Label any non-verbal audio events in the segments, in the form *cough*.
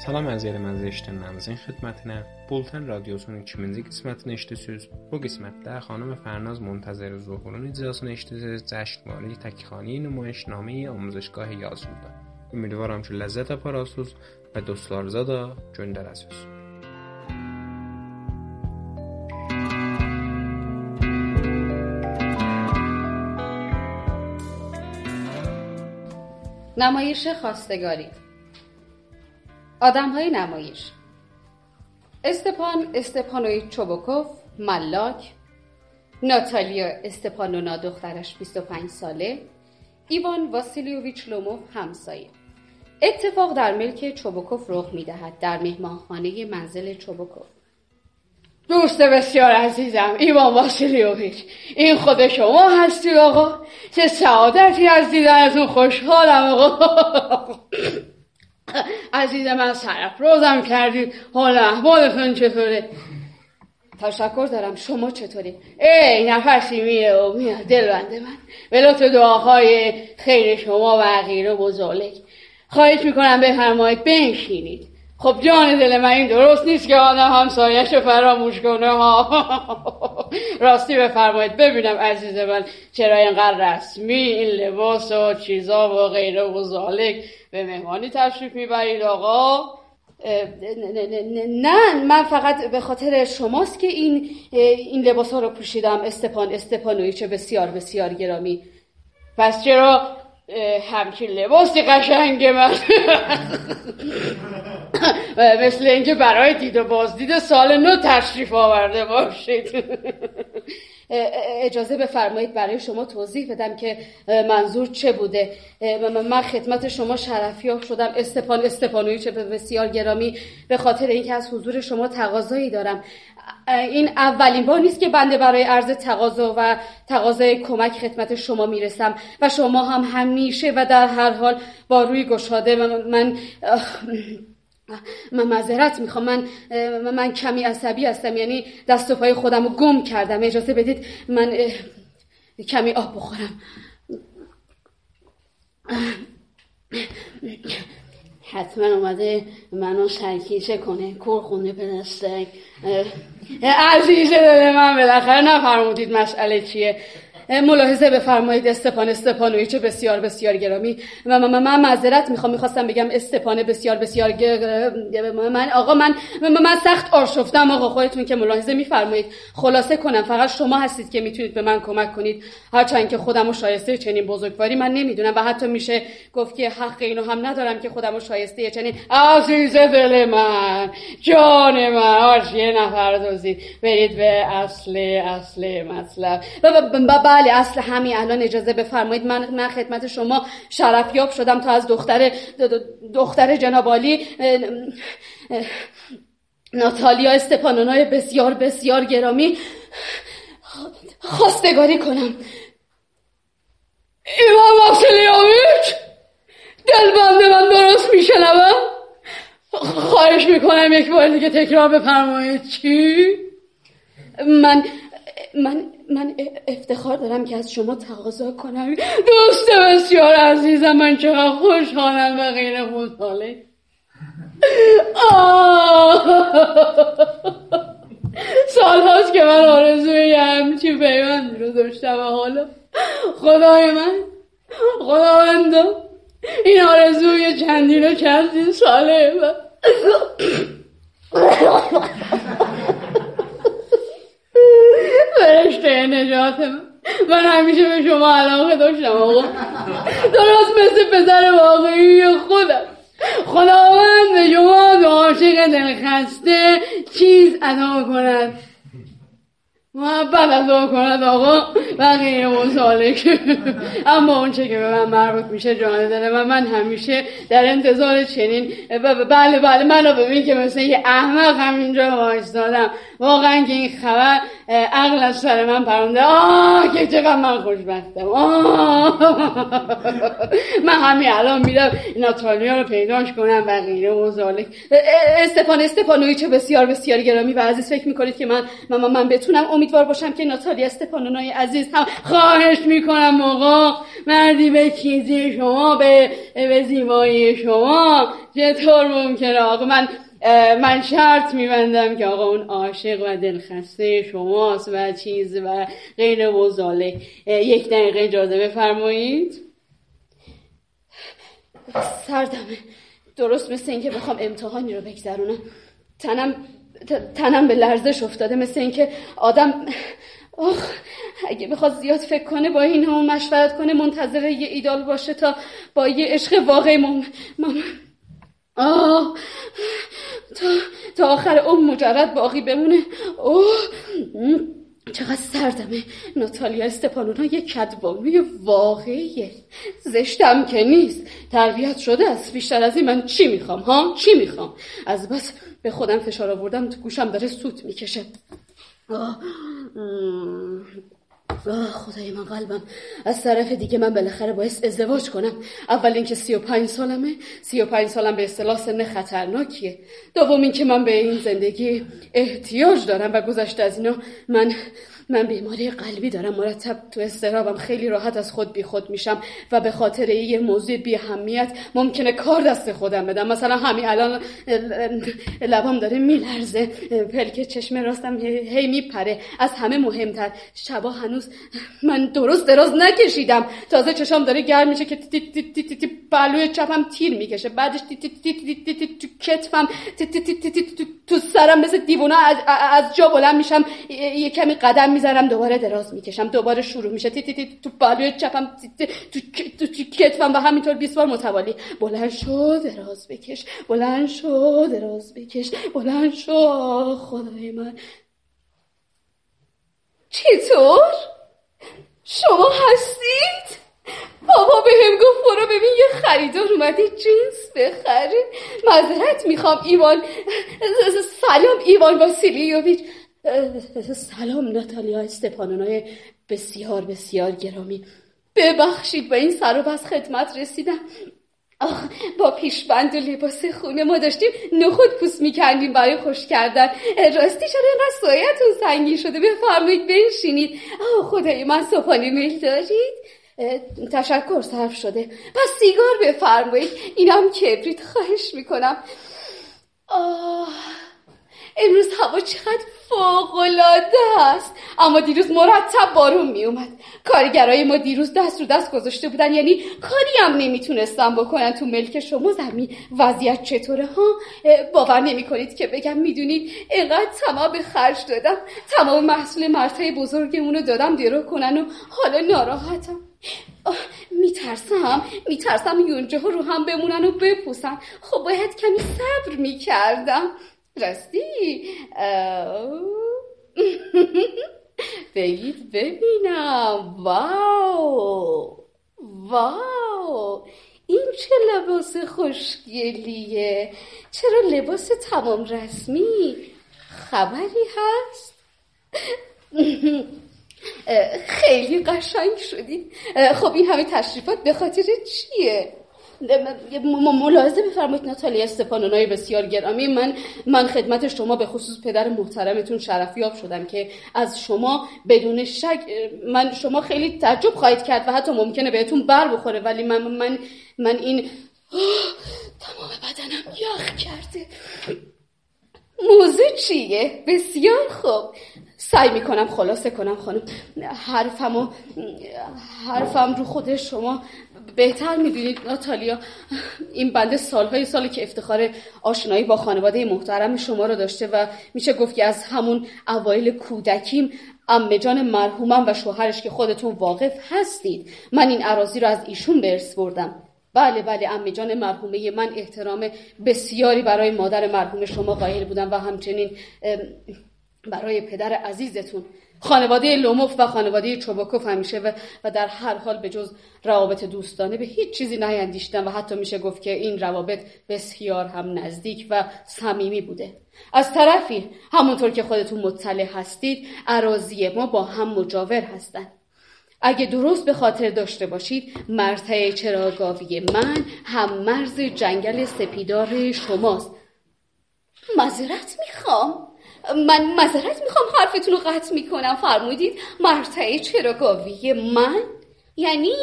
Salam əziz eşidənlərimizin xidmətinə Bultan Radiosunun 2-ci qismətini eşidirsiniz. Bu qismətdə xanım Fərnaz Muntəzəri Zuhurun icrasını eşidirsiniz. Cəşnvari Təkxani nümayişnamə Amuzişgah yazıldı. Ümidvaram ki, ləzzət aparasınız və dostlarınıza da göndərəsiniz. نمایش خواستگاری آدم های نمایش. استپان استپانوی چوبوکوف ملاک ناتالیا استپانونا دخترش 25 ساله ایوان واسیلیوویچ لوموف همسایه. اتفاق در ملک چوبوکوف رخ می‌دهد در مهمانخانه منزل چوبوکوف. دوست بسیار عزیزم ایوان واسیلیوویچ این خود شما هستی آقا. چه سعادتی از دیدنتون خوشحالم آقا. عزیز من روزم کردید حال احوالتون چطوره؟ تشکر دارم. شما چطوری؟ ای نفسی میره و میاد دل بنده من. به لطف دعاهای خیر شما و غیره بزرگ. خواهش می‌کنم بفرمایید بنشینید. خب جان دل من این درست نیست که آدم همسایش فراموش کنه. ها *laughs* راستی بفرمایید. ببینم عزیز من چرا اینقدر رسمی این لباس و چیزا و غیره و زالک به مهمانی تشریف می‌برید آقا. نه من فقط به خاطر شماست که این این لباس ها رو پوشیدم. استپان استپانویچ بسیار بسیار گرامی. پس چرا همچین لباسی قشنگ من؟ *laughs* *laughs* مثل اینکه برای دید و بازدید سال نو تشریف آورده باشید. اجازه بفرمایید برای شما توضیح بدم که منظور چه بوده. من خدمت شما شرفیاب شدم. استپان استپانویچ بسیار گرامی. به خاطر اینکه از حضور شما تقاضایی دارم. این اولین بار نیست که بنده برای عرض تقاضا و تقاضای کمک خدمت شما می‌رسم و شما هم همیشه و در هر حال با روی گشاده. من من معذرت می‌خوام. من من کمی عصبی هستم. یعنی دست و پای خودم رو گم کردم. اجازه بدید من کمی آب بخورم. حتما اومده منو سرکیسه کنه. کور خونه پدستک عزیز دل من بالاخره نفرمودید مسئله چیه. ملاحظه بفرمایید. استپان استپانویچ بسیار بسیار گرامی. من من معذرت می‌خوام. می‌خواستم بگم استپان بسیار بسیار من آقا من من سخت آشفتم. آقا خودتون که ملاحظه میفرمایید. خلاصه کنم. فقط شما هستید که می‌تونید به من کمک کنید. هرچند که خودم و شایسته چنین بزرگواری من نمی‌دونم و حتی میشه گفت که حق اینو هم ندارم که خودم و شایسته چنین عزیز دل من جان من آش یه نفر دوزید برید به اصل اصل مطلب. بله اصل همین الان اجازه بفرمایید. من من خدمت شما شرفیاب شدم تا از دختر دختر جنابالی ناتالیا استپانونای بسیار بسیار گرامی خواستگاری کنم. ایوان واسلیوویچ دلبند من درست میشنوم؟ خواهش می‌کنم یک بار دیگه تکرار بفرمایید. چی؟ من من من افتخار دارم که از شما تقاضا کنم. دوست بسیار عزیزم من چقدر خوشحالم و غیر خوشحاله. سال هاست که من آرزوی همچی پیوند رو داشتم و حالا خدای من خداوندا این آرزوی چندین و چندین ساله فرشته نجات من. من همیشه به شما علاقه داشتم آقا. درست مثل پسر واقعی خودم. خداوند به شما عاشق دلخسته چیز ادا کند. محبت از کند آقا. بقیه که اما اون چه که به من مربوط میشه جان داره و من همیشه در انتظار چنین بله بله منو ببین که مثل یه احمق همینجا وایستادم. واقعا که این خبر عقل از سر من پرونده. آه که چقدر من خوشبختم. آه. من همین الان میرم ناتالیا رو پیداش کنم و غیره و زالک استفان استفانویچ بسیار بسیار گرامی و عزیز فکر می‌کنید که من من, من بتونم امید امیدوار باشم که ناتالیا استپانونای عزیز هم خواهش می‌کنم موقع مردی به چیزی شما به, به زیبایی شما. چطور ممکنه؟ آقا من من شرط میبندم که آقا اون عاشق و دلخسته شماست و چیز و غیر وزاله یک دقیقه اجازه بفرمایید. سردمه درست مثل اینکه بخوام امتحانی رو بگذرونم. تنم تنم به لرزش افتاده مثل اینکه آدم اگه بخواد زیاد فکر کنه با این همون مشورت کنه منتظر یه ایدال باشه تا با یه عشق واقعی مم... مم... آه تا, تا آخر اون مجرد باقی بمونه. اوه چقدر سردمه. ناتالیا استپانونا یه کدبانوی واقعیه. زشتم که نیست. تربیت شده است. بیشتر از این من چی می‌خوام ها؟ چی می‌خوام؟ از بس به خودم فشار آوردم تو گوشم داره سوت می‌کشه. خدای من قلبم. از طرف دیگه من بالاخره باعث ازدواج کنم. اول اینکه سی و پنج سالمه سی و پنج سالم به اصطلاح سن خطرناکیه. دوم اینکه من به این زندگی احتیاج دارم و گذشته از اینا من من بیماری قلبی دارم مرتب تو استرابم خیلی راحت از خود بی خود میشم و به خاطر یه موضوع بی همیت ممکنه کار دست خودم بدم مثلا همین الان لبام داره میلرزه پلک چشم راستم هی میپره از همه مهمتر شبا هنوز من درست دراز نکشیدم تازه چشام داره گرم میشه که بلوی چپم تیر می‌کشه بعدش تو کتفم تو سرم مثل دیوونه از جا بلند میشم یه کمی قدم می‌ذارم دوباره دراز می‌کشم. دوباره شروع میشه. تی تی تی تو بالوی چپم تی تی تو کتفم و همینطور 20 بار متوالی. بلند شو دراز بکش. بلند شو دراز بکش. بلند شو خدای من. چطور؟ شما هستید؟ بابا به هم گفت برو ببین یه خریدار اومده جنس بخره. معذرت می‌خوام ایوان سلام ایوان واسیلیوویچ سلام ناتالیا استپانونای بسیار بسیار گرامی. ببخشید با این سر و بس خدمت رسیدم. آخ با پیشبند و لباس خونه ما داشتیم نخود پوست می‌کردیم برای خوش کردن. راستی چرا اینقدر سایتون سنگین شده؟ بفرمایید بنشینید. آه خدای من صبحانه میل دارید؟ تشکر صرف شده. پس سیگار بفرمایید. اینم کبریت خواهش می‌کنم. آه. امروز هوا چقدر فوقالعاده است. اما دیروز مرتب بارون میومد کارگرای ما دیروز دست رو دست گذاشته بودن. یعنی کاری هم نمی‌تونستم بکنن تو ملک شما زمین. وضعیت چطوره ها؟ باور نمی کنید که بگم می‌دونید اینقدر تمام به خرج دادم. تمام محصول مرتای بزرگمون رو دادم درو کنن و حالا ناراحتم. میترسم. میترسم یونجه ها رو هم بمونن و بپوسن. خب باید کمی صبر می‌کردم. راستی؟ *laughs* بگید ببینم. واو. واو. این چه لباس خوشگلیه. چرا لباس تمام رسمی خبری هست؟ *laughs* خیلی قشنگ شدی. خب این همه تشریفات به خاطر چیه؟ ملاحظه بفرمایید ناتالیا استپانونای بسیار گرامی. من من خدمت شما به خصوص پدر محترمتون شرفیاب شدم که از شما بدون شک من شما خیلی تعجب خواهید کرد و حتی ممکنه بهتون بر بخوره ولی من من من این تمام بدنم یخ کرده. موضوع چیه؟ بسیار خوب. سعی می‌کنم خلاصه کنم خانم. حرفم حرفم رو خود شما بهتر می‌دونید ناتالیا. این بنده سالهای سالی که افتخار آشنایی با خانواده محترم شما رو داشته و میشه گفت که از همون اوایل کودکیم امه جان مرحومم و شوهرش که خودتون واقف هستید. من این عراضی رو از ایشون برس بردم. بله بله امه جان مرحومه من احترام بسیاری برای مادر مرحوم شما قائل بودم و همچنین برای پدر عزیزتون. خانواده لوموف و خانواده چوباکوف همیشه و, و در هر حال به جز روابط دوستانه به هیچ چیزی نیندیشتم و حتی میشه گفت که این روابط بسیار هم نزدیک و صمیمی بوده. از طرفی همونطور که خودتون مطلع هستید عراضی ما با هم مجاور هستند. اگه درست به خاطر داشته باشید مرتع چراگاوی من هم مرز جنگل سپیدار شماست. مذرت می‌خوام. من مذارت می‌خوام حرفتون رو قطع می‌کنم. فرمودید مرتعه چراگاوی من؟ یعنی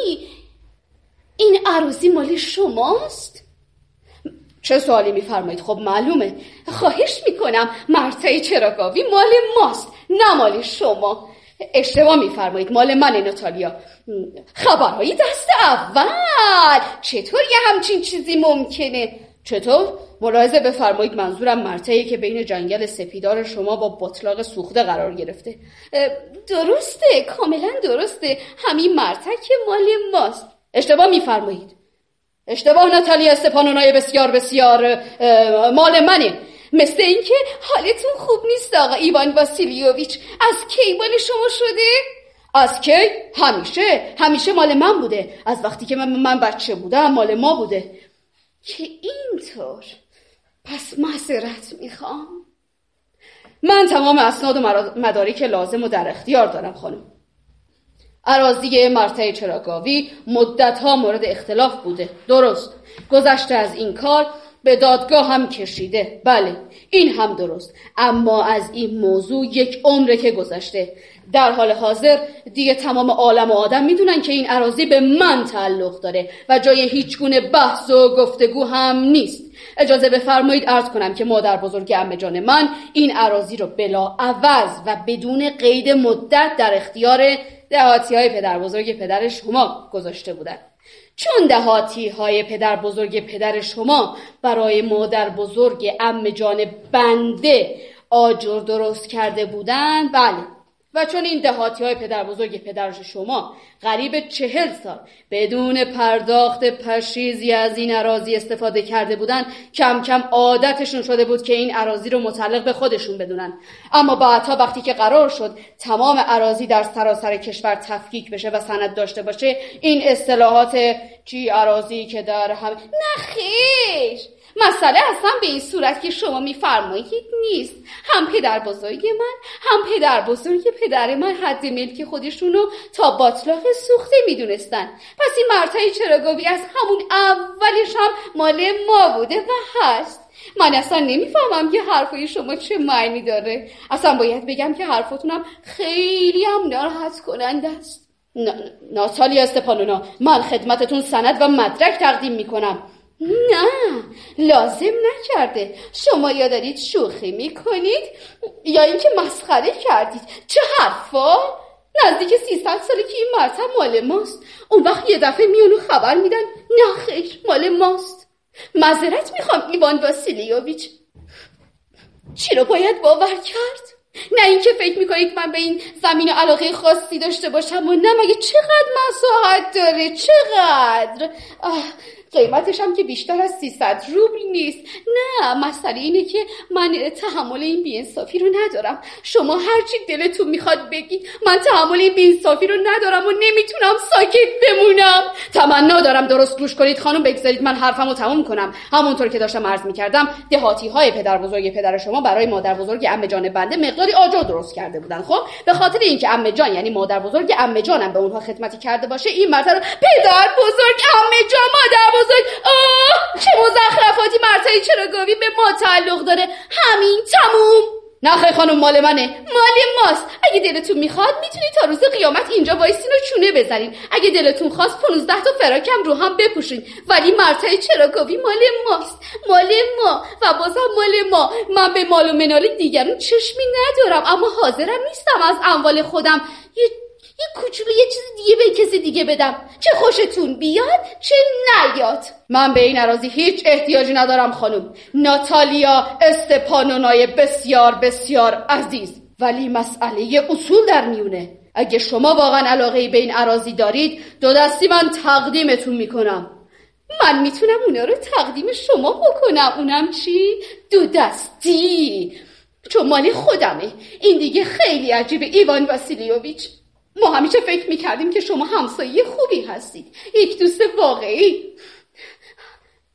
این عروضی مال شماست؟ چه سوالی میفرمایید؟ خب معلومه. خواهش می‌کنم مرتعه چراگاوی مال ماست نه مال شما. اشتباه میفرمایید مال من ناتالیا. خبرهای دست اول. چطور یه همچین چیزی ممکنه؟ چطور؟ ملاحظه بفرمایید منظورم مرتعی که بین جنگل سپیدار شما با بطلاق سوخته قرار گرفته. درسته کاملا درسته. همین مرتک مال ماست. اشتباه میفرمایید. اشتباه ناتالیا استپانونای بسیار بسیار مال منه. مثل اینکه حالتون خوب نیست آقا ایوان واسیلیوویچ. از کی مال شما شده؟ از کی؟ همیشه. همیشه مال من بوده. از وقتی که من, من بچه بودم مال ما بوده. که اینطور. پس معذرت می‌خوام. من تمام اسناد و مدارک لازم و در اختیار دارم خانم. عراضی مرتع چراگاوی مدت ها مورد اختلاف بوده. درست. گذشته از این کار به دادگاه هم کشیده. بله این هم درست. اما از این موضوع یک عمره که گذشته. در حال حاضر دیگه تمام عالم و آدم می‌دونن که این عراضی به من تعلق داره و جای هیچ گونه بحث و گفتگو هم نیست. اجازه بفرمایید ارز کنم که مادر بزرگ امه جان من این عراضی رو بلا عوض و بدون قید مدت در اختیار دهاتی های پدر بزرگ پدر شما گذاشته بودن. چون دهاتی های پدر بزرگ پدر شما برای مادر بزرگ ام جان بنده آجر درست کرده بودند؟ بله. و چون این دهاتی های پدر بزرگ پدر شما قریب چهل سال بدون پرداخت پشیزی از این عراضی استفاده کرده بودن کم کم عادتشون شده بود که این عراضی رو متعلق به خودشون بدونن. اما بعدها وقتی که قرار شد تمام عراضی در سراسر کشور تفکیک بشه و سند داشته باشه این اصطلاحات چی عراضی که در هم نخیر مسئله اصلا به این صورت که شما میفرمایید نیست. هم پدر بزرگ من هم پدر بزرگ پدر من حد ملک خودشونو تا باطلاق سوخته می‌دونستن. پس این مرتعی چراگاوی از همون اولش هم مال ما بوده و هست. من اصلا نمی‌فهمم که حرفای شما چه معنی داره. اصلا باید بگم که حرفتونم خیلی هم ناراحت کننده است. ناتالیا استپانونا من خدمتتون سند و مدرک تقدیم می‌کنم. نه لازم نکرده. شما یا دارید شوخی می‌کنید یا اینکه مسخره کردید. چه حرفا؟ نزدیک سیصد ساله که این مرتب مال ماست. اون وقت یه دفعه میونو خبر میدن نه خیر مال ماست. معذرت می‌خوام ایوان واسیلیوویچ چی رو باید باور کرد؟ نه اینکه فکر می‌کنید من به این زمین علاقه خاصی داشته باشم و نه مگه چقدر مساحت داره؟ چقدر؟ قیمتش هم که بیشتر از 300 روبل نیست. نه مسئله اینه که من تحمل این بیانصافی رو ندارم. شما هرچی دلتون می‌خواد بگید من تحمل این بیانصافی رو ندارم و نمی‌تونم ساکت بمونم. تمنا دارم درست گوش کنید خانم بگذارید من حرفمو تموم کنم. همونطور که داشتم عرض می‌کردم دهاتی های پدر بزرگ پدر شما برای مادر بزرگ ام جان بنده مقداری آجر درست کرده بودن خب؟ به خاطر اینکه ام جان یعنی مادر بزرگ ام جانم به اونها خدمتی کرده باشه این مرتبه پدر بزرگ ام جان مادر بزرگ. آه چه مزخرفاتی مرتعی چراگاوی به ما تعلق داره. همین تموم. نخه خانم مال منه. مال ماست. اگه دلتون می‌خواد می‌تونید تا روز قیامت اینجا وایسین و چونه بزنین. اگه دلتون خواست 15 تا فراکم رو هم بپوشین. ولی مرتعی چراگاوی مال ماست. مال ما. و بازم مال ما. من به مال و منال دیگرون چشمی ندارم. اما حاضرم نیستم از اموال خودم. یه یه کوچولو یه چیز دیگه به کسی دیگه بدم. چه خوشتون بیاد چه نیاد. من به این عراضی هیچ احتیاجی ندارم خانم. ناتالیا استپانونای بسیار بسیار عزیز. ولی مسئله اصول در میونه. اگه شما واقعا علاقه به این عراضی دارید دو دستی من تقدیمتون می‌کنم. من می‌تونم اونا رو تقدیم شما بکنم. اونم چی؟ دو دستی. چون مال خودمه. این دیگه خیلی عجیبه. ایوان واسیلیوویچ. ما همیشه فکر می‌کردیم که شما همسایه خوبی هستید. یک دوست واقعی.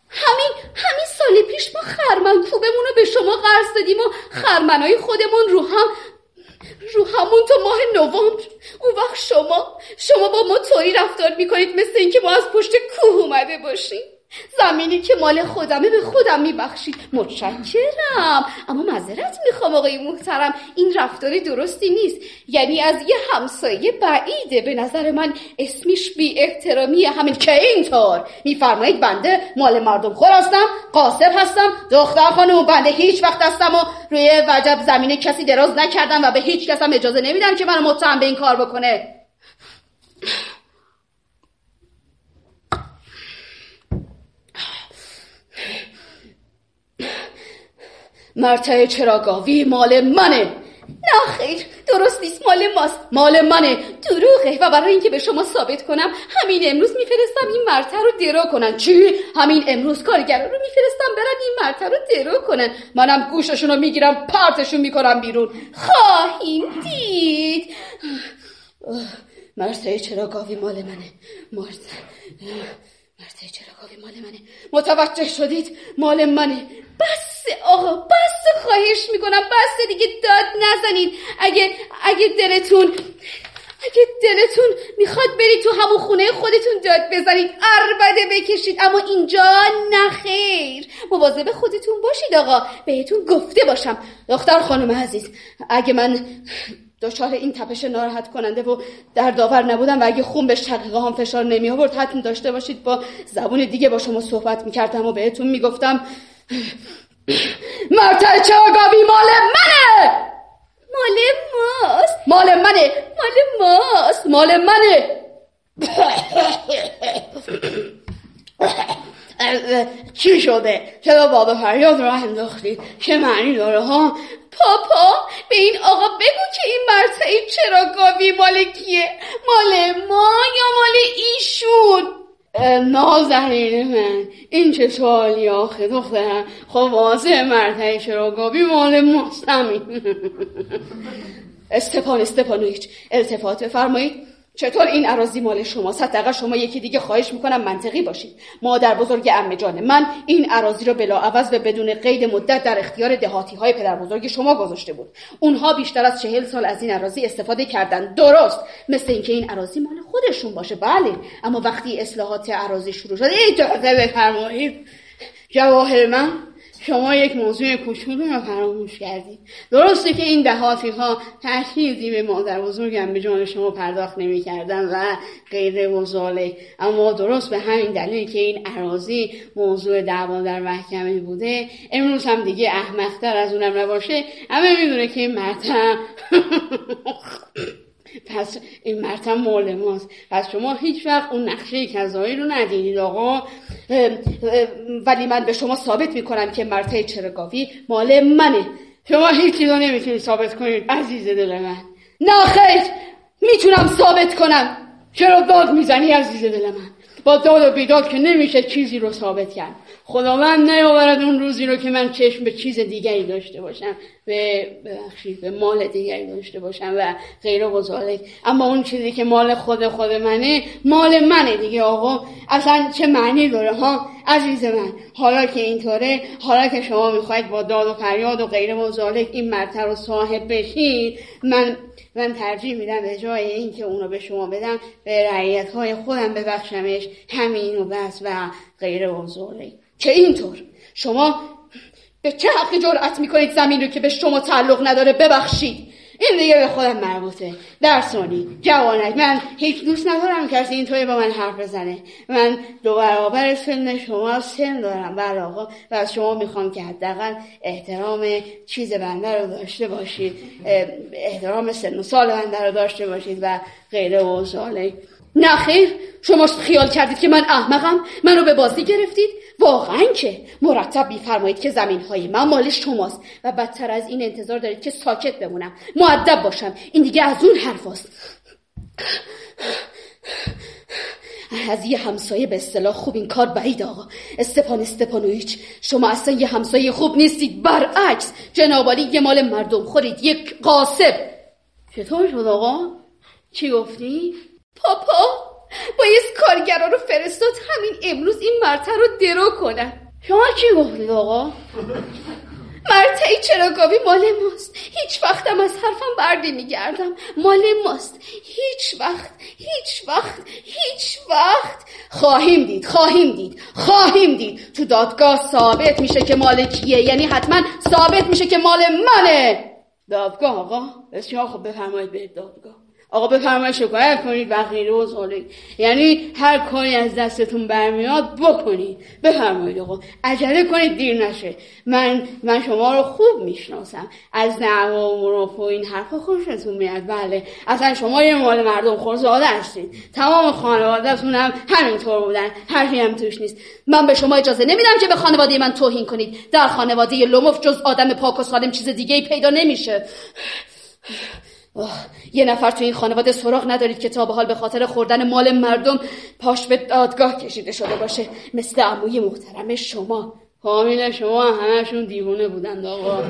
همین همین سال پیش ما خرمن کوبمون رو به شما قرض دادیم و خرمنای خودمون رو هم رو همون تو ماه نوامبر. اون وقت شما شما با ما طوری رفتار می‌کنید مثل اینکه ما از پشت کوه اومده باشیم. زمینی که مال خودمه به خودم میبخشید متشکرم. اما معذرت می‌خوام آقای محترم. این رفتاری درستی نیست. یعنی از یه همسایه بعیده. به نظر من اسمیش بی احترامی همین که اینطور. میفرمایید بنده مال مردم خور هستم قاسر هستم دختر خانم بنده هیچ وقت هستم و روی وجب زمین کسی دراز نکردم و به هیچ کس هم اجازه نمیدم که منو متهم به این کار بکنه. مرتع چراگاوی مال منه. نه خیر درست نیست مال ماست. مال منه. دروغه و برای اینکه به شما ثابت کنم همین امروز میفرستم این مرتع رو درو کنن. چی؟ همین امروز کارگرا رو میفرستم برن این مرتع رو درو کنن. منم گوششون رو می‌گیرم پرتشون می‌کنم بیرون. خواهیم دید. مرتع چراگاوی مال منه. مرتع. مرتع چراگاوی مال منه. متوجه شدید؟ مال منه. بس آقا بس خواهش می‌کنم. بس دیگه داد نزنید اگه اگه دلتون اگه دلتون می‌خواد برید تو همون خونه خودتون داد بزنید اربده بکشید. اما اینجا نخیر مواظب خودتون باشید آقا. بهتون گفته باشم. دختر خانم عزیز اگه من دچار این تپش ناراحت کننده و در داور نبودم و اگه خون به شقیقه هم فشار نمی آورد حتم داشته باشید. با زبون دیگه با شما صحبت می‌کردم و بهتون می‌گفتم مرتع چاگاوی مال منه! مال ماست؟ مال منه! مال ماست؟ مال منه! *laughs* چی شده؟ چرا بابا فریاد رو انداختید؟ چه معنی داره ها؟ پاپا به این آقا بگو که این مرتعی چرا گاوی مال کیه؟ مال ما یا مال ایشون؟ نازنین من این چه سوالی آخه دخترم خب واسه مرتعی چرا گاوی مال ماست استپان استپانویچ التفات فرمایید چطور این عراضی مال شما حداقل شما یکی دیگه خواهش می‌کنم منطقی باشید. مادر بزرگ ام جان من این عراضی رو بلا عوض و بدون قید مدت در اختیار دهاتی های پدر بزرگ شما گذاشته بود. اونها بیشتر از چهل سال از این عراضی استفاده کردن درست. مثل اینکه این عراضی مال خودشون باشه. بله. اما وقتی اصلاحات عراضی شروع شده اجازه بفرمایید. جواهر من. شما یک موضوع کوچولو رو فراموش کردید. درسته که این دهاتی ها به مادر بزرگم به جان شما پرداخت نمی‌کردن و غیر وزاله اما درست به همین دلیل که این عراضی موضوع دعوا در محکمه بوده امروز هم دیگه احمقتر از اونم نباشه. همه می‌دونه که این *laughs* پس این مرتب مال ماست. پس شما هیچ وقت اون نقشه کذایی رو ندیدید آقا. ولی من به شما ثابت می‌کنم که مرتع چرگاوی مال منه. شما هیچ رو نمی‌تونید ثابت کنید عزیز دل من. نه می‌تونم ثابت کنم. چرا داد می‌زنی عزیز دل من؟ با داد و بیداد که نمیشه چیزی رو ثابت کرد. خداوند نیاورد اون روزی رو که من چشم به چیز دیگری داشته باشم به ببخشید به مال دیگری داشته باشم و غیر و اما اون چیزی که مال خود خود منه مال منه دیگه آقا. اصلا چه معنی داره ها؟ عزیز من حالا که اینطوره حالا که شما می‌خواید با داد و فریاد و غیر و این مرتب رو صاحب بشید من من ترجیح میدم به جای اینکه اونو به شما بدم به رعیت های خودم ببخشمش. همین و بس و غیر و که اینطور. شما به چه حقی جرأت می‌کنید زمین رو که به شما تعلق نداره ببخشید؟ این دیگه به خودم مربوطه. در سونی جوانک. من هیچ دوست ندارم کسی اینطوری با من حرف بزنه. من دو برابر سن شما سن دارم. بله آقا و از شما می‌خوام که حداقل احترام چیز بنده رو داشته باشید. احترام سن و سال بنده رو داشته باشید و غیره و ساله نه شما خیال کردید که من احمقم؟ منو به بازی گرفتید؟ واقعا که مرتب میفرمایید که زمین های من مال شماست و بدتر از این انتظار دارید که ساکت بمونم. معدب باشم. این دیگه از اون حرف است. از یه همسایه به اصطلاح خوب این کار بعید آقا. استپان استپانویچ. شما اصلا یه همسایه خوب نیستید. برعکس. جنابالی یه مال مردم خورید. یک قاسب. چطور شد آقا؟ چی گفتی؟ پاپا؟ باید کارگرا رو فرستاد همین امروز این مرتع رو درو کنن. شما چی گفتید آقا؟ مرتعی چراگاهی مال ماست. هیچ وقتم از حرفم بردی میگردم. مال ماست. هیچ وقت هیچ وقت هیچ وقت. خواهیم دید خواهیم دید خواهیم دید. تو دادگاه ثابت میشه که مال کیه. یعنی حتما ثابت میشه که مال منه. دادگاه آقا بسیار خب بفرمایید به دادگاه. آقا بفرمایید شکایت کنید و غیره و یعنی هر کاری از دستتون برمیاد بکنید. بفرمایید آقا. عجله کنید دیر نشه. من من شما رو خوب می‌شناسم. از دعوا و و این حرفا خوشتون میاد. بله. اصلا شما یه مال مردم خورزاده هستید. تمام خانوادهتون هم همینطور بودن. حرفی هم توش نیست. من به شما اجازه نمیدم که به خانواده من توهین کنید. در خانواده لوموف جز آدم پاک و سالم چیز دیگه ای پیدا نمیشه. یه نفر تو این خانواده سراغ ندارید که تا به حال به خاطر خوردن مال مردم پاش به دادگاه کشیده شده باشه. مثل عموی محترم شما. فامیل شما همشون دیوونه بودند آقا.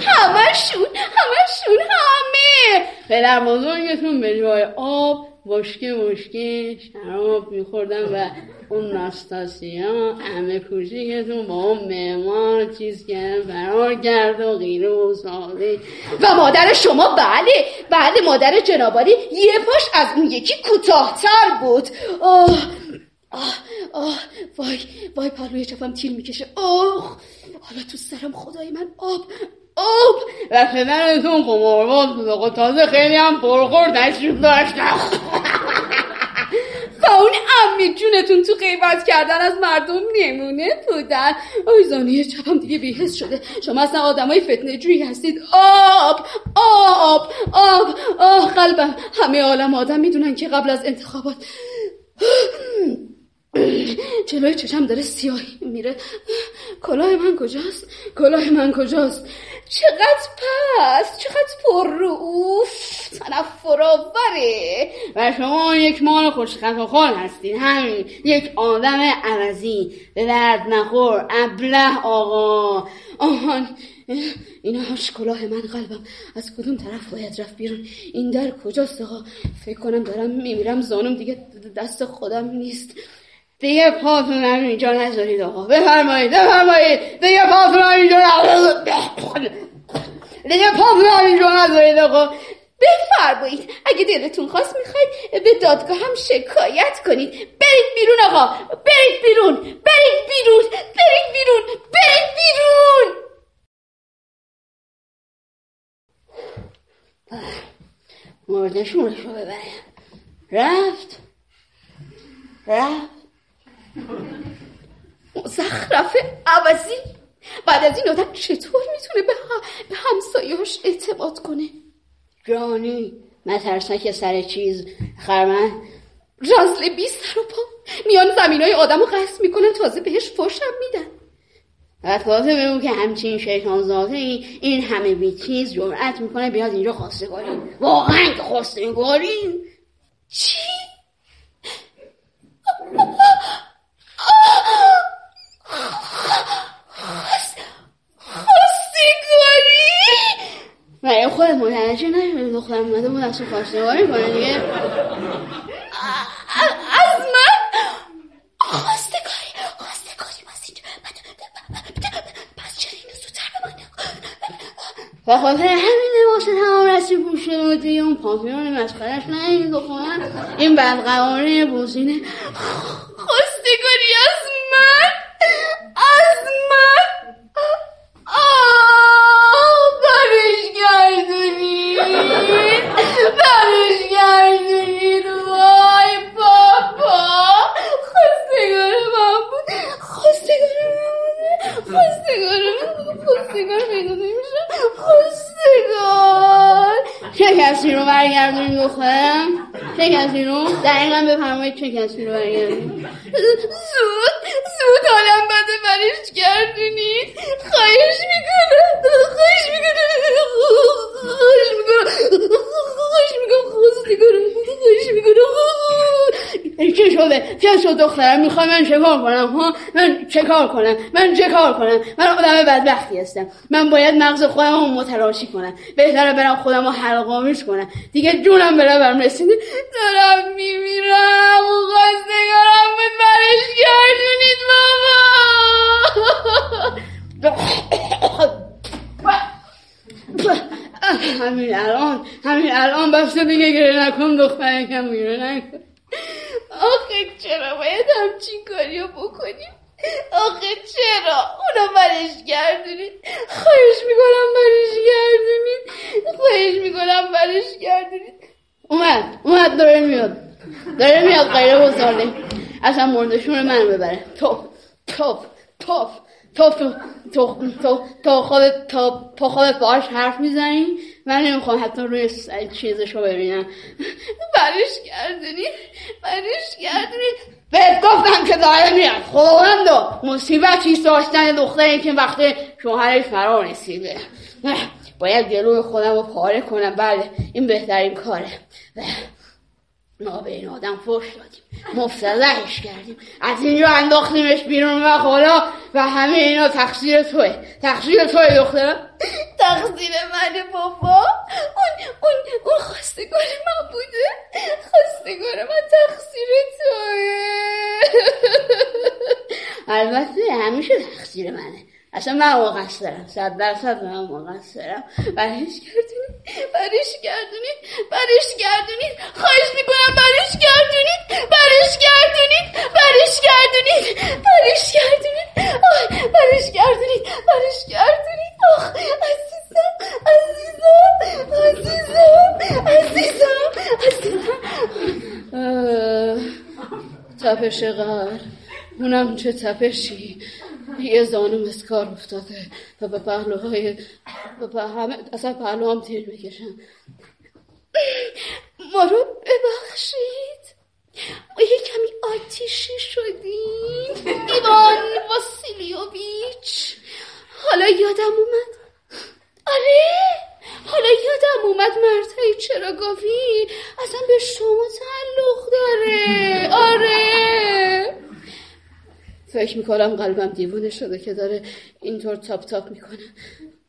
همشون همشون همه. پدر بزرگتون به جای آب بشکه بشکه شراب میخوردن و اون ناستاسیا همه کوچیکتون با اون معمار چیز کرد فرار کرد و غیره و ساده. و مادر شما بله بله مادر جنابالی یه پاش از اون یکی کوتاهتر بود. آه آه آه وای وای پروی چپم تیر می‌کشه. آه حالا تو سرم خدای من آب آب و پدرتون قمارباز بود تازه خیلی هم پرخور تشریف داشتم و اون امی جونتون تو غیبت کردن از مردم نمونه بودن آی زانیه چپم دیگه بیهست شده شما اصلا آدمای فتنه جویی هستید آب آب آب آه قلبم همه عالم آدم می‌دونن که قبل از انتخابات جلوی چشم داره سیاهی میره کلاه من کجاست کلاه من کجاست چقدر پس چقدر پر اوف تنفر آوره و شما یک مال خوشخط و خال هستین. همین. یک آدم عوضی. به درد نخور. ابله آقا. آهان. اینا هاش کلاه من قلبم. از کدوم طرف باید رفت بیرون؟ این در کجاست آقا؟ فکر کنم دارم میمیرم. زانم دیگه دست خودم نیست. دیگه پاتون هم اینجا نذارید آقا. بفرمایید بفرمایید. دیگه پاتون هم اینجا نذارید. دیگه پاتون هم اینجا نذارید آقا. بفرمایید اگه دلتون خواست می‌خواید به دادگاه هم شکایت کنید. برید بیرون آقا. برید بیرون. برید بیرون. برید بیرون. برید بیرون. مردشون رو ببرم رفت. رفت. مزخرف عوضی. بعد از این آدم چطور می‌تونه به, به همسایهاش اعتماد کنه؟ جانی که سر چیز خرمن رازل بی سر و پا. میان زمین های آدم رو قصد می‌کنن تازه بهش فشم میدن. و تازه بگو که همچین شیطان ذاته این همه بی چیز جمعت می‌کنه بیاد اینجا خواستگاری واقعا که خواستگاری چی؟ و خود متوجه نشده دخترم اومده بود از خواستگاری کنه دیگه از من خواستگاری خواستگاری باز اینجا پس چرا اینو زودتر به من و خاطر همین لباس تمام رسی پوشته بودی اون پاپیون مسخرش نه این دخترم این بدقواره بوزینه خواستگاری از من از من آه برش گردونید برش گردونید وای بابا خواستگار من بود خواستگار من بود خواستگار من بود خواستگار پیدا نمیشه خواستگار چه کسی رو برگردونید دخترم چه کسی رو کسی رو برگردونید زود زود حالم بده برش گردونید خواهش می‌کنم. خواهش می‌کنم. خواهش می‌کنم. خواهش می‌کنم. خواستی کنم خواهش می‌کنم. چه شده؟ چه شد دخترم؟ می‌خوای من چکار کنم؟ ها؟ من چکار کنم؟ من چکار کنم؟ من آدم بدبختی هستم. من باید مغز خودم رو متراشی کنم. بهتره برم خودم رو حلقامیش کنم. دیگه جونم بره برم رسیده. دارم میمیرم. برش گردونید بابا. همین الان همین الان بس دیگه گره نکن دختر کم گره نکن. آخه چرا باید همچین کاری رو بکنیم؟ آخه چرا؟ اونا برش گردونید. خواهش می‌کنم برش گردونید. خواهش می‌کنم برش گردونید. اومد اومد داره میاد. داره میاد غیره بزرده اصلا مردشون من ببره. توف توف توف تو تو تو تو تو پا خودت باش حرف می‌زنی. من نمی‌خوام حتی روی چیزشو ببینم. برش گردونی برش گردونی بهت گفتم که داره میاد. خداوندو مصیبتی داشتن دختری که وقتی شوهرش فرا رسیده. باید گلوی خودم رو پاره کنم. بله این بهترین کاره. ما به این آدم فش دادیم. مفتزهش کردیم. از اینجا انداختیمش بیرون و حالا و همه اینا تقصیر توه. تقصیر توه دخترم *laughs* تقصیر من بابا. اون اون اون خواستگار من بوده. خواستگار من تقصیر توه. البته همیشه تقصیر منه. اصلا من مقصرم صد درصد من مقصرم برش گردونید برش گردونید برش گردونید خواهش می‌کنم برش گردونید برش گردونید برش گردونید برش گردونید برش گردونید برش گردونید آخ عزیزم عزیزم عزیزم عزیزم تپش غر. اونم چه تپشی؟ یه زانو از کار افتاده و به پهلوهای و به همه اصلا پهلو هم تیر می‌کشن ما رو ببخشید. ما یه کمی آتیشی شدیم. ایوان واسیلیوویچ. حالا یادم اومد. آره. حالا یادم اومد مرتای چراگاوی اصلا به شما تعلق داره. آره. فکر می‌کنم قلبم دیوونه شده که داره اینطور تاپ تاپ می‌کنه.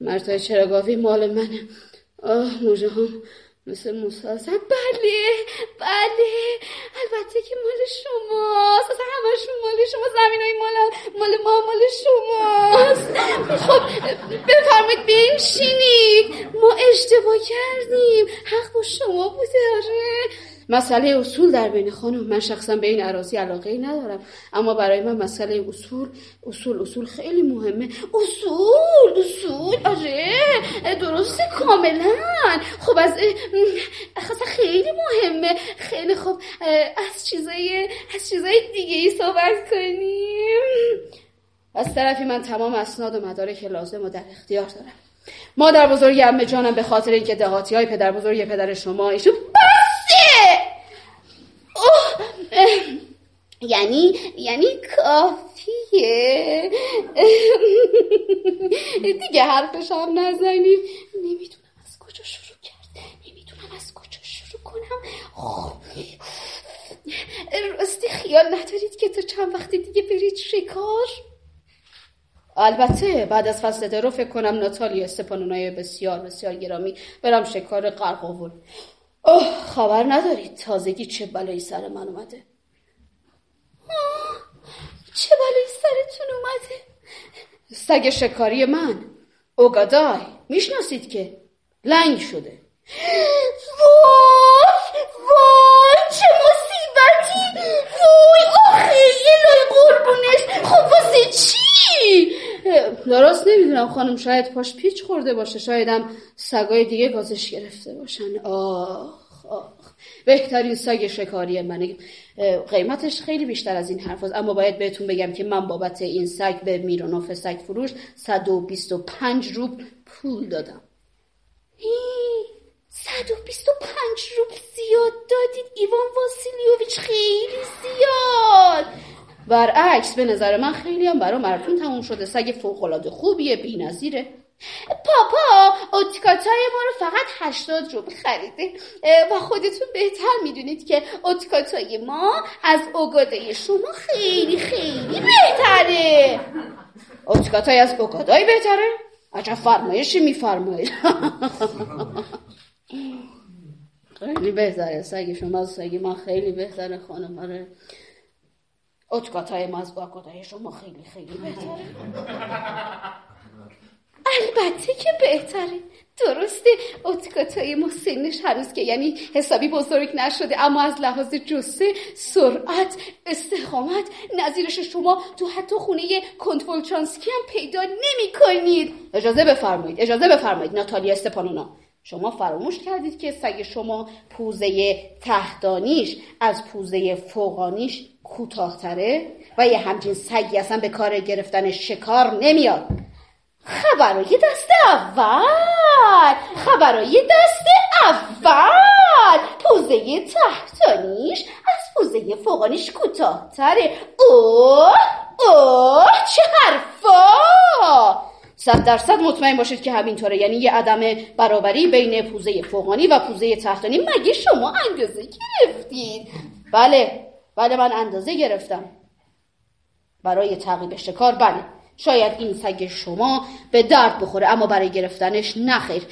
مرتای چراگاوی مال منه. آه موجه هم مثل موسازن بله بله. البته که مال شماست اصلا همشون مال شما زمین های مال, مال ما مال شماست خب بفرمایید بنشینید ما اشتباه کردیم. حق با شما بوده آره. مسئله اصول در بین خانم من شخصا به این عراضی علاقه ای ندارم. اما برای من مسئله اصول اصول اصول خیلی مهمه. اصول اصول آره درسته کاملا. خب از اصلا خیلی مهمه. خیلی خوب از چیزای از چیزای دیگه ای صحبت کنیم. از طرفی من تمام اسناد و مدارک لازم و در اختیار دارم. مادر بزرگ امه جانم به خاطر اینکه دهاتی های پدر بزرگ پدر شما ایشون یعنی یعنی کافیه. *laughs* دیگه حرفش هم نزنید نمی‌دونم از کجا شروع کرد نمی‌دونم از کجا شروع کنم. راستی خیال ندارید که تا چند وقت دیگه برید شکار؟ البته بعد از فصل درو فکر کنم ناتالی استپانونای بسیار بسیار گرامی برم شکار قرقاول اوه خبر ندارید تازگی چه بلایی سر من اومده. چه بلایی سرتون اومده؟ سگ شکاری من. اوگادای می‌شناسید که لنگ شده. وای وای چه مصیبتی. وای آخه الهی قربونش. خب واسه چی؟ درست نمی‌دونم خانم شاید پاش پیچ خورده باشه. شایدم سگای دیگه گازش گرفته باشن. آه. آخ بهترین سگ شکاری منه. قیمتش خیلی بیشتر از این حرف اما باید بهتون بگم که من بابت این سگ به میرونوف سگ فروش 125 روب پول دادم. 125 روب زیاد دادید؟ ایوان واسیلیوویچ خیلی زیاد. برعکس به نظر من خیلی هم برای مرفون تموم شده. سگ فوقالعاده خوبیه بی‌نظیره. پاپا اتکاتای ما رو فقط هشتاد رو خریده. و خودتون بهتر می‌دونید که اتکاتای ما از اوگاده شما خیلی خیلی بهتره. اتکاتای از اوگادای بهتره؟ عجب فرمایشی میفرمایید. خیلی بهتره. سگ شما از سگ ما خیلی بهتره خانم آره. اتکاتای ما از اوگادای شما خیلی خیلی بهتره. *laughs* البته که بهتره. درسته. اتکاتای ما سنش هنوز که یعنی حسابی بزرگ نشده اما از لحاظ جسه سرعت استقامت نظیرش شما تو حتی خونه کنترل چانسکی هم پیدا نمی کنید اجازه بفرمایید اجازه بفرمایید ناتالیا استپانونا. شما فراموش کردید که سگ شما پوزه تحتانیش از پوزه فوقانیش کوتاهتره و یه همچین سگی اصلا به کار گرفتن شکار نمیاد. خبرای دست اول. خبرای دست اول. پوزه تحتانیش از پوزه فوقانیش کوتاهتره. اوه اوه چه حرفا! صد درصد مطمئن باشید که همینطوره. یعنی یه عدم برابری بین پوزه فوقانی و پوزه تحتانی مگه شما اندازه گرفتید؟ بله بله من اندازه گرفتم. برای تعقیب شکار بله. شاید این سگ شما به درد بخوره اما برای گرفتنش نخیر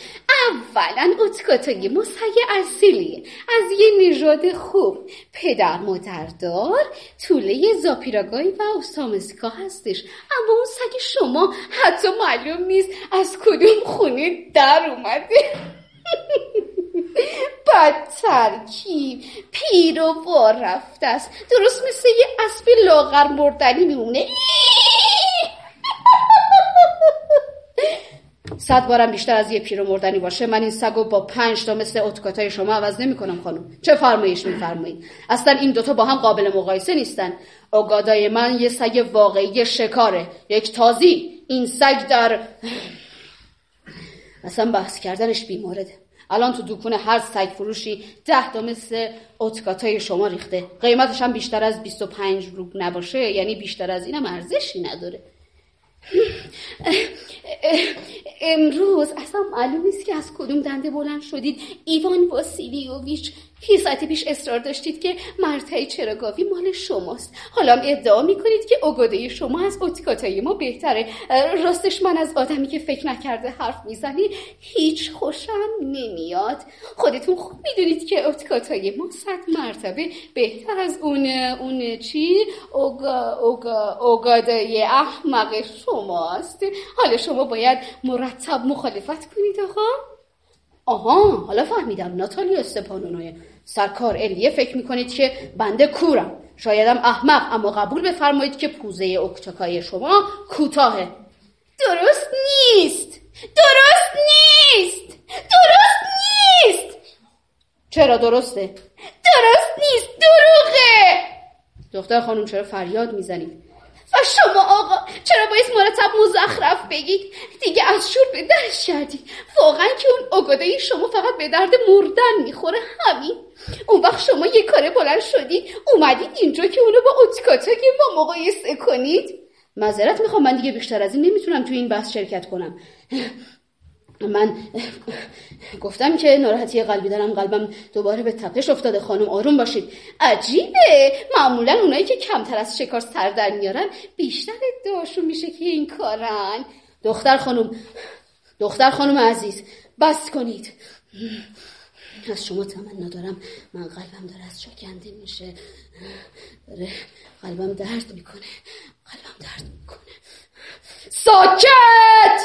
اولا اتکاتاگی ما سگ اصیلیه از یه نژاد خوب. پدر مادردار طوله زاپیراگای و اوسامسکا هستش. اما اون سگ شما حتی معلوم نیست از کدوم خونه در اومده. *laughs* بد ترکیب پیر و رفته است. درست مثل یه اسب لاغر مردنی میمونه. صد بارم بیشتر از یه پیر مردنی باشه. من این سگو با پنج تا مثل اتکاتای شما عوض نمی کنم خانم. چه فرمایش میفرمایید؟ اصلا این دوتا با هم قابل مقایسه نیستن. اوگادای من یه سگ واقعی شکاره. یک تازی. این سگ در اصلا بحث کردنش بیمارده الان تو دکون هر سگ فروشی ده تا مثل اتکاتای شما ریخته. قیمتش هم بیشتر از 25 روب نباشه. یعنی بیشتر از اینم ارزشی نداره. امروز اصلا معلوم نیست که از کدوم دنده بلند شدید. ایوان واسیلیوویچ یه ساعت پیش اصرار داشتید که مرتعی چراگاوی مال شماست. حالا ادعا می‌کنید که اوگاده شما از اتکاتای ما بهتره. راستش من از آدمی که فکر نکرده حرف می‌زنی هیچ خوشم نمیاد. خودتون خوب می‌دونید که اتکاتای ما صد مرتبه بهتر از اون اون چی؟ اوگا اوگا اوگاده احمق شماست. حالا شما باید مرتب مخالفت کنید آقا. آها حالا فهمیدم. ناتالیا استپانونوی سرکار الیه فکر می‌کنید که بنده کورم. شایدم احمق اما قبول بفرمایید که پوزه اکتاکای شما کوتاهه. درست نیست. درست نیست. درست نیست! چرا درسته؟ درست نیست دروغه! دختر خانم چرا فریاد می‌زنید؟ و شما آقا چرا باید مرتب مزخرف بگید؟ دیگه از شور به درش کردید واقعا که اون اگاده شما فقط به درد مردن می‌خوره همین. اون وقت شما یه کاره بلند شدید اومدید اینجا که اونو با اتکاتاگی با مقایسه کنید. معذرت می‌خوام من دیگه بیشتر از این نمی‌تونم تو این بحث شرکت کنم. من گفتم که ناراحتی قلبی دارم قلبم دوباره به تپش افتاده. خانم آروم باشید. عجیبه. معمولا اونایی که کمتر از شکار سر در میارن بیشتر ادعاشون میشه که این کارن. دختر خانم دختر خانم عزیز بس کنید. از شما تمنا دارم. من قلبم داره از شکنده میشه. داره قلبم درد می‌کنه. قلبم درد می‌کنه. ساکت؟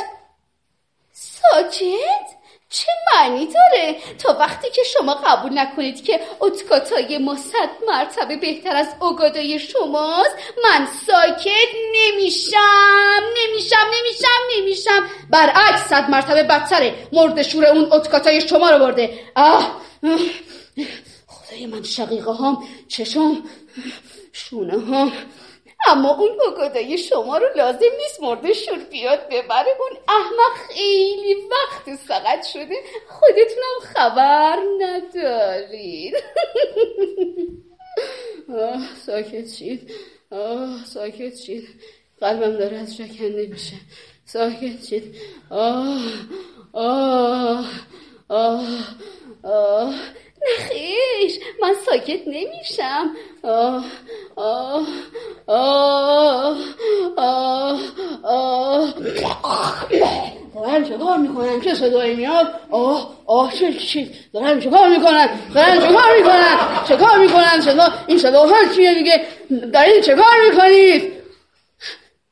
معنی داره. تا وقتی که شما قبول نکنید که اتکاتای ما صد مرتبه بهتر از اوگادای شماست من ساکت نمیشم. نمیشم نمیشم نمیشم. برعکس صد مرتبه بدتره. مرد شور اون اتکاتای شما رو برده. آه. خدای من شقیقه هام چشم شونه هم اما اون بگادای شما رو لازم نیست مرد شور بیاد ببره. اون احمق خیلی وقت سقط شده. خودتونم خبر ندارید. *laughs* آه ساکت شید. آه ساکت شید. قلبم داره از شکنده میشه. ساکت شید. آه آه آه آه. نخیش من ساکت نمیشم. دارن چه می‌کنن؟ چه صدایی میاد؟ آه آه چه چی دارن چه کار می‌کنن؟ دارن چه کار می‌کنن؟ چه کار می‌کنن؟ صدا این صدا ها چیه دیگه؟ دارین چه کار می‌کنید؟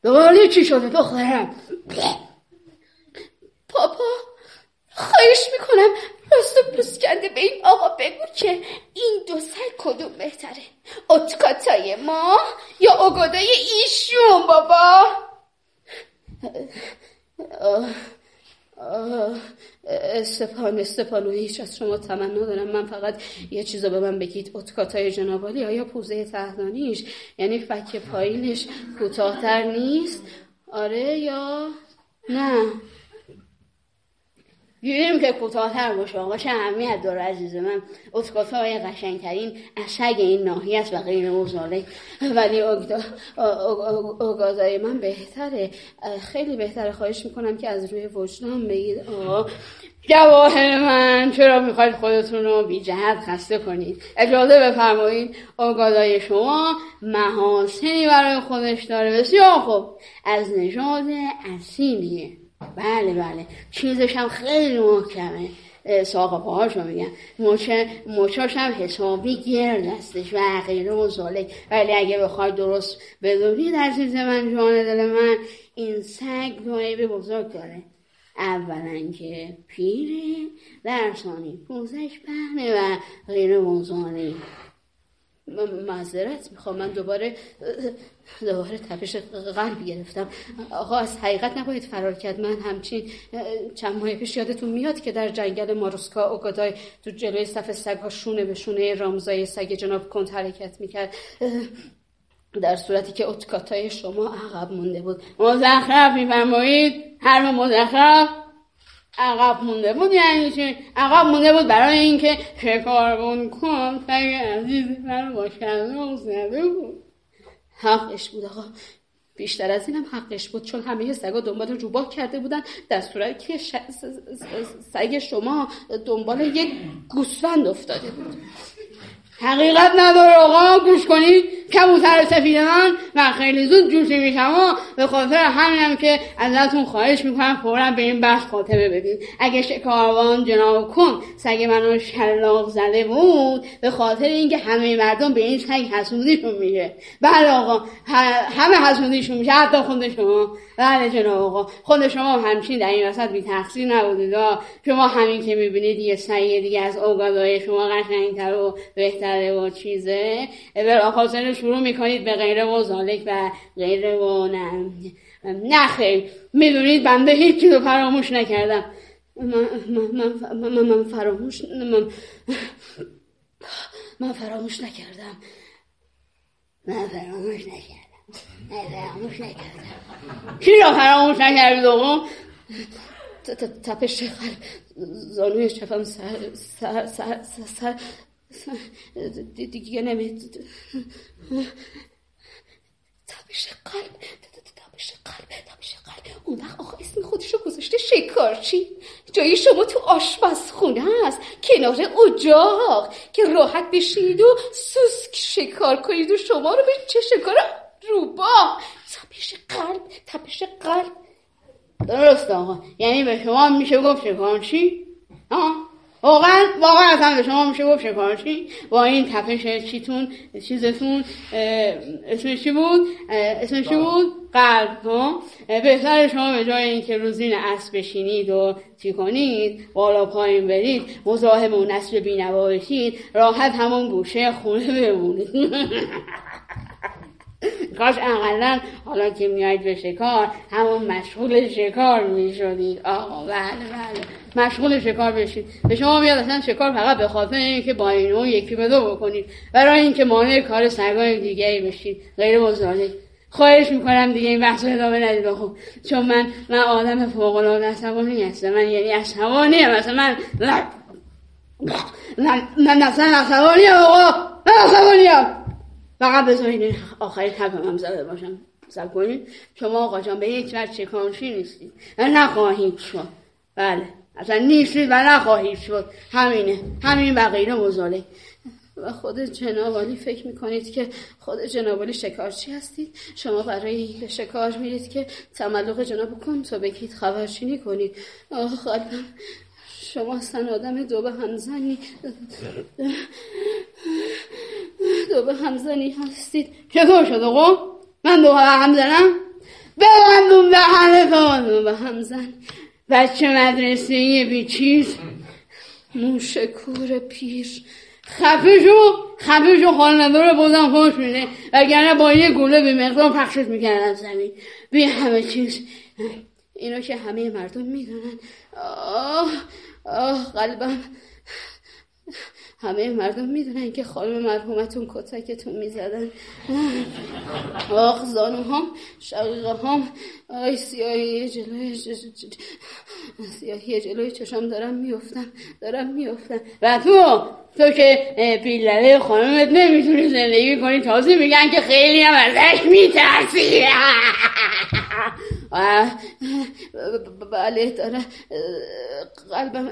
دوباره چی شده دخترم؟ پاپا خواهش می‌کنم. راست و پوسکنده به این آقا بگو که این دو سر کدوم بهتره؟ اتکاتای ما یا اگادای ایشون بابا؟ استفان استفان و هیچ از شما تمنا دارم من فقط یه چیزا به من بگید. اتکاتای جنابالی آیا پوزه تحتانیش یعنی فک پایینش کوتاهتر نیست؟ آره یا نه؟ دیدیم که کوتاهتر باشه آقا چه اهمیت داره عزیز من. اسکاتا های قشنگترین اشگ این ناحی است و غیر مزاله ولی اوگازای من بهتره. خیلی بهتره. خواهش می‌کنم که از روی وجدان بگید آقا جواهر من چرا می‌خواید خودتون رو بی جهت خسته کنید؟ اجازه بفرمایید اوگادای شما محاسنی برای خودش داره. بسیار خوب. از نژاد اصیلیه بله بله. چیزش هم خیلی محکمه. ساق پاهاشو میگن. موچه موچاش هم حسابی گرد هستش و غیره و ولی اگه بخوای درست بدونید عزیز من جان دل من این سگ دو بزرگ داره. اولا که پیره در ثانی پوزش پهنه و غیر موزانه معذرت می‌خوام. من دوباره دوباره تپش قلب گرفتم. آقا از حقیقت نباید فرار کرد. من همچین چند ماه پیش یادتون میاد که در جنگل ماروسکا اوگادای تو جلوی صف سگ ها شونه به شونه رامزای سگ جناب کند حرکت می‌کرد. در صورتی که اتکاتای شما عقب مونده بود. مزخرف میفرمایید؟ هر مزخرف؟ عقب مونده بود یعنی چی؟ عقب مونده بود برای اینکه شکاربون کن سگ عزیز من با و زده بود. حقش بود آقا. بیشتر از اینم حقش بود چون همه سگا دنبال روباه کرده بودن. در صورتی که سگ شما دنبال یک گوسفند افتاده بود. حقیقت نداره. آقا گوش کنید. کبوتر سفید من من خیلی زود جوشی میشم و به خاطر همینم که ازتون خواهش می‌کنم فورا به این بحث خاطمه بدید اگه شکاروان جناب کن سگ منو شلاق زده بود به خاطر اینکه همه مردم به این سگ حسودیشون میشه بله آقا همه حسودیشون میشه حتی خود شما. بله جناب آقا. خود شما همچین در این وسط بی تقصیر نبودید شما همین که می‌بینید یه سگ دیگه از اوگادای شما قشنگتر و بهتره و چیزه. بلافاصله شروع می‌کنید به غیره و زالک و غیره و نه. نه خیلی می‌دونید بنده هیچی رو فراموش نکردم. من, من, من, من فراموش من, من فراموش نکردم. من فراموش نکردم. من فراموش نکردم. چی رو فراموش نکردید آقا؟ تپش قلب زانوی چپم سر سر سر سر *laughs* دیگه نمید تابش قلب. تابش قلب. تابش قلب. اون وقت آقا اسم خودشو گذاشته شکارچی. جای شما تو آشپزخونه است. کنار اجاق. که راحت بشینید و سوسک شکار کنید و شما رو به چه شکار روبا. تپش قلب. تپش قلب. درست آقا. یعنی به شما میشه گفت شکارچی؟ آه. واقعا واقعا اصلا به شما میشه گفت شکارچی. با این تپش چیتون چیزتون اسمش چی بود؟ اسمش چی بود؟ قلب. ها بهتر شما به جای اینکه روزین اسب بشینید و چی کنید بالا پایین برید مزاحم و نسل بینوا بشید راحت همون گوشه خونه بمونید. *laughs* کاش اقلا حالا که میاید به شکار همون مشغول شکار می‌شدید آقا بله بله مشغول شکار بشید به شما میاد اصلا شکار فقط به خاطر اینکه با این اون یکی به دو بکنید برای اینکه مانع کار سگای دیگری بشید غیر مزاله خواهش می‌کنم دیگه این بحث رو ادامه ندید خوب چون من من آدم فوق العاده عصبانی هستم من یعنی عصبانی ام مثلا من من من اصلا عصبانی آقا من عصبانی فقط بذارید آخری هم زده باشم. سب شما آقا جان به هیچ وجه چکانشی نیستید و نخواهید شد. بله. اصلا نیستید و نخواهید شد. همینه. همین بقیه مزاله. و خود جنابالی فکر می‌کنید که خود جنابالی شکارچی هستید شما برای شکار میرید که تملق جناب تو بگید خبرچینی کنید. آخ شما اصلا آدم دو به همزنی دو به همزنی هستید. چطور شد آقا؟ من به همزنم ببندون به همه به همزن. بچه مدرسه بی چیز. موشکور پیر. خفه شو خفه شو حال نداره بازم خوش میده. وگرنه با یه گوله به مقدار پخشت می‌کردن زمین. بی همه چیز. اینا که همه مردم می‌دونن. آه آه قلبم. همه مردم می‌دونن که خانم مرحومتون کتکتون می‌زدن. آخ زانو شقیقه هم آی سیاهی جلوی سیاهی جلوی چشم دارم میفتم دارم میفتم و تو تو که بیلره خانمت نمی‌تونی زندگی کنی. تازه میگن که خیلی هم ازش میترسی. بله داره. قلبم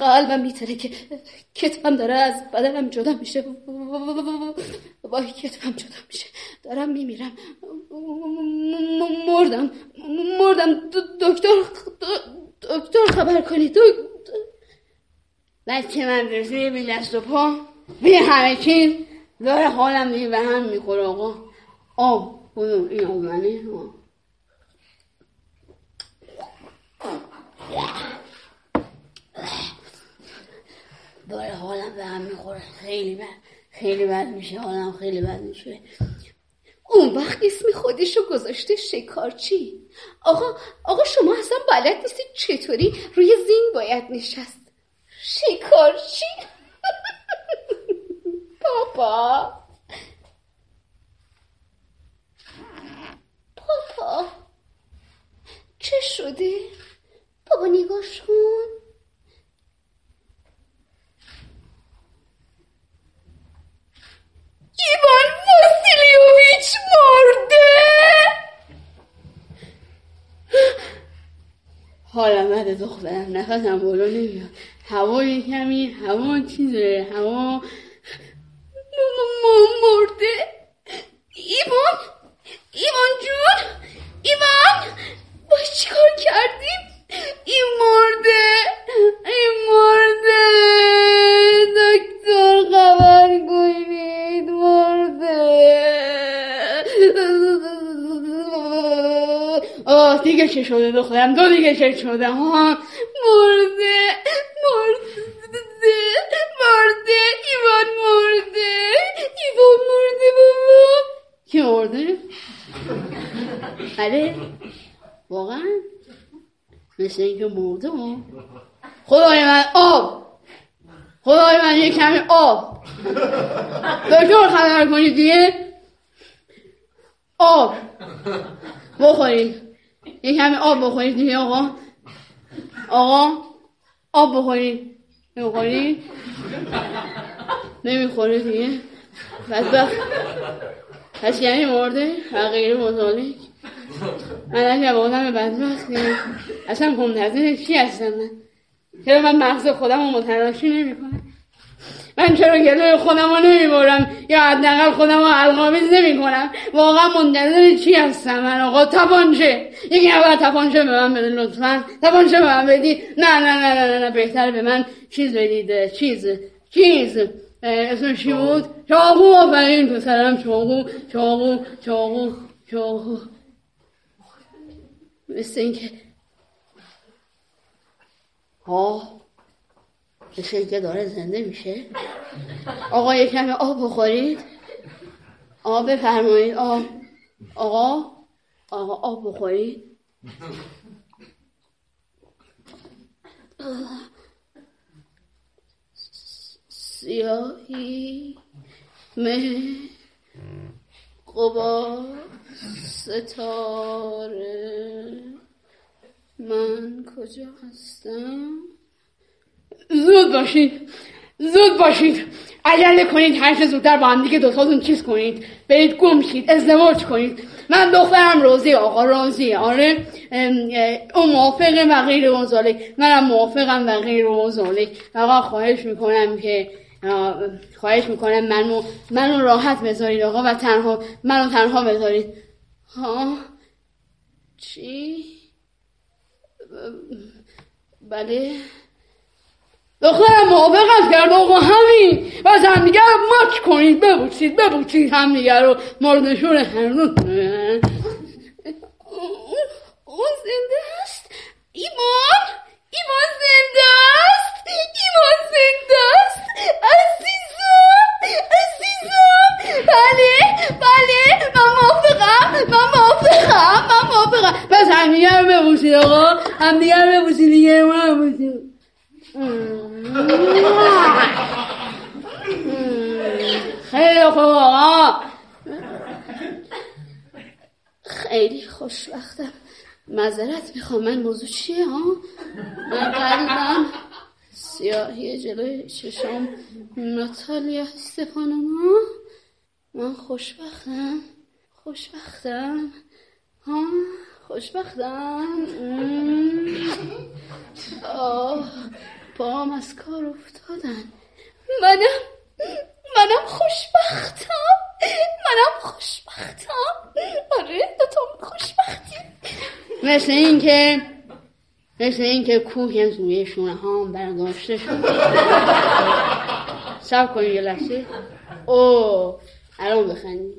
قلبم میتره که کتبم داره از بدنم جدا میشه. وای کتبم جدا میشه. دارم میمیرم. مردم مردم دکتر دکتر خبر کنید بچه من رسیه بی دست و پا بی همه چیز داره حالم بی به هم می‌خوره آقا. آب بودم این آب داره حالم به هم می‌خوره. خیلی بد. خیلی بد میشه. حالم خیلی بد میشه. اون وقت اسم خودشو گذاشته شکارچی. آقا آقا شما اصلا بلد نیستید چطوری روی زین باید نشست؟ شکارچی؟ *laughs* پاپا. پاپا. چه شده؟ بابا نگاه شون ایوان واسیلیوویچ مرده حالا بعد دخترم نفسم بالا نمیاد هوا کمی هوا چیزه هوا مرده ایوان ایوان جون ایوان باش چیکار کردیم این مرده این مرده دکتر خبر کنید مرده. آه دیگه چه شده دخترم؟ دو دیگه چه شده؟ ها؟ مرده مرده مرده ایوان مرده ایوان مرده بابا. کی مرده؟ بله واقعا. مثل اینکه مرده خدای من آب خدای من یه کمی آب دکتر خبر کنید دیگه آب بخورید یه کمی آب بخورید دیگه آقا آقا آب بخورید نمی‌خورید نمی‌خوره دیگه بدبخت پس یعنی مرده و غیر مزالک من اگر آدم بدبختی اصلا منتظر چی هستم من؟ چرا من مغز خودم رو متلاشی نمی کنم من چرا گلوی خودم رو نمی برم یا حداقل خودم رو القامیز نمی کنم واقعا منتظر چی هستم من آقا؟ تپانچه. یکی اول تپانچه به من بده لطفا. تپانچه به من بدی. نه نه نه نه نه, نه. بهتر به من چیز بدید. چیز چیز. اسمش چی بود؟ چاقو. آفرین پسرم چاقو چاقو چاقو چاقو. مثل اینکه ها مثل اینکه داره زنده میشه. آقا یک کمی آب بخورید. آب بفرمایید. آب آقا آقا آب بخورید. سیاهی مه قبا ستاره. من کجا هستم؟ زود باشید زود باشید. عجله کنید هر زودتر با هم دیگه دوتاتون چیز کنید. برید گم شید ازدواج کنید. من دخترم روزی آقا روزی آره. اون موافق و غیر مزالک منم موافقم و غیر مزالک آقا خواهش می‌کنم که خواهش می‌کنم منو منو راحت بذارید آقا و تنها منو تنها بذارید. ها چی؟ بله. دخترم موافقت کرد آقا همین. و همدیگه رو مچ کنید ببوسید ببوسید. همدیگه رو مردشون هنوز اون زنده هست؟ ایمان؟ ایمان زنده است؟ ایمان زنده عزیزم عزیزم. بله بله من موافقم من موافقم من موافقم. پس همدیگه رو ببوسید آقا. همدیگه رو ببوسید دیگه ما رو خیلی خوب آقا. خیلی خوشبختم. معذرت می‌خوام. من موضوع چیه ها؟ من پریدم سیاهی جلوی چشم ناتالیا استفانونا. من خوشبختم. خوشبختم. ها خوشبختم. آه پام از کار افتادن. منم منم خوشبختم. منم خوشبختم. آره دوتام خوشبختی مثل اینکه مثل اینکه از روی شونه هم برداشته شد سب کنید یه لحظه او الان بخندی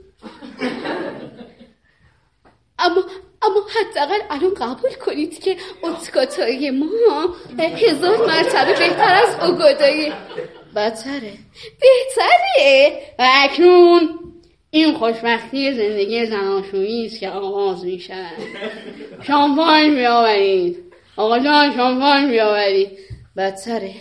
اما اما حداقل الان قبول کنید که اتکاتای ما هزار مرتبه بهتر از اوگادای بدتره بهتره و اکنون این خوشبختی زندگی زناشویی است که آغاز می شود شامپاین بیاورید آقا جان شامپاین بیاوری بدتره.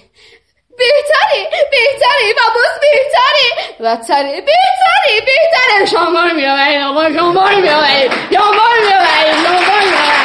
بهتره بهتره و باز بهتره. بدتره بهتره بهتره. شامپاین بیاوری آقا شامپاین بیاوری شامپاین بیاوری شامپاین بیاوری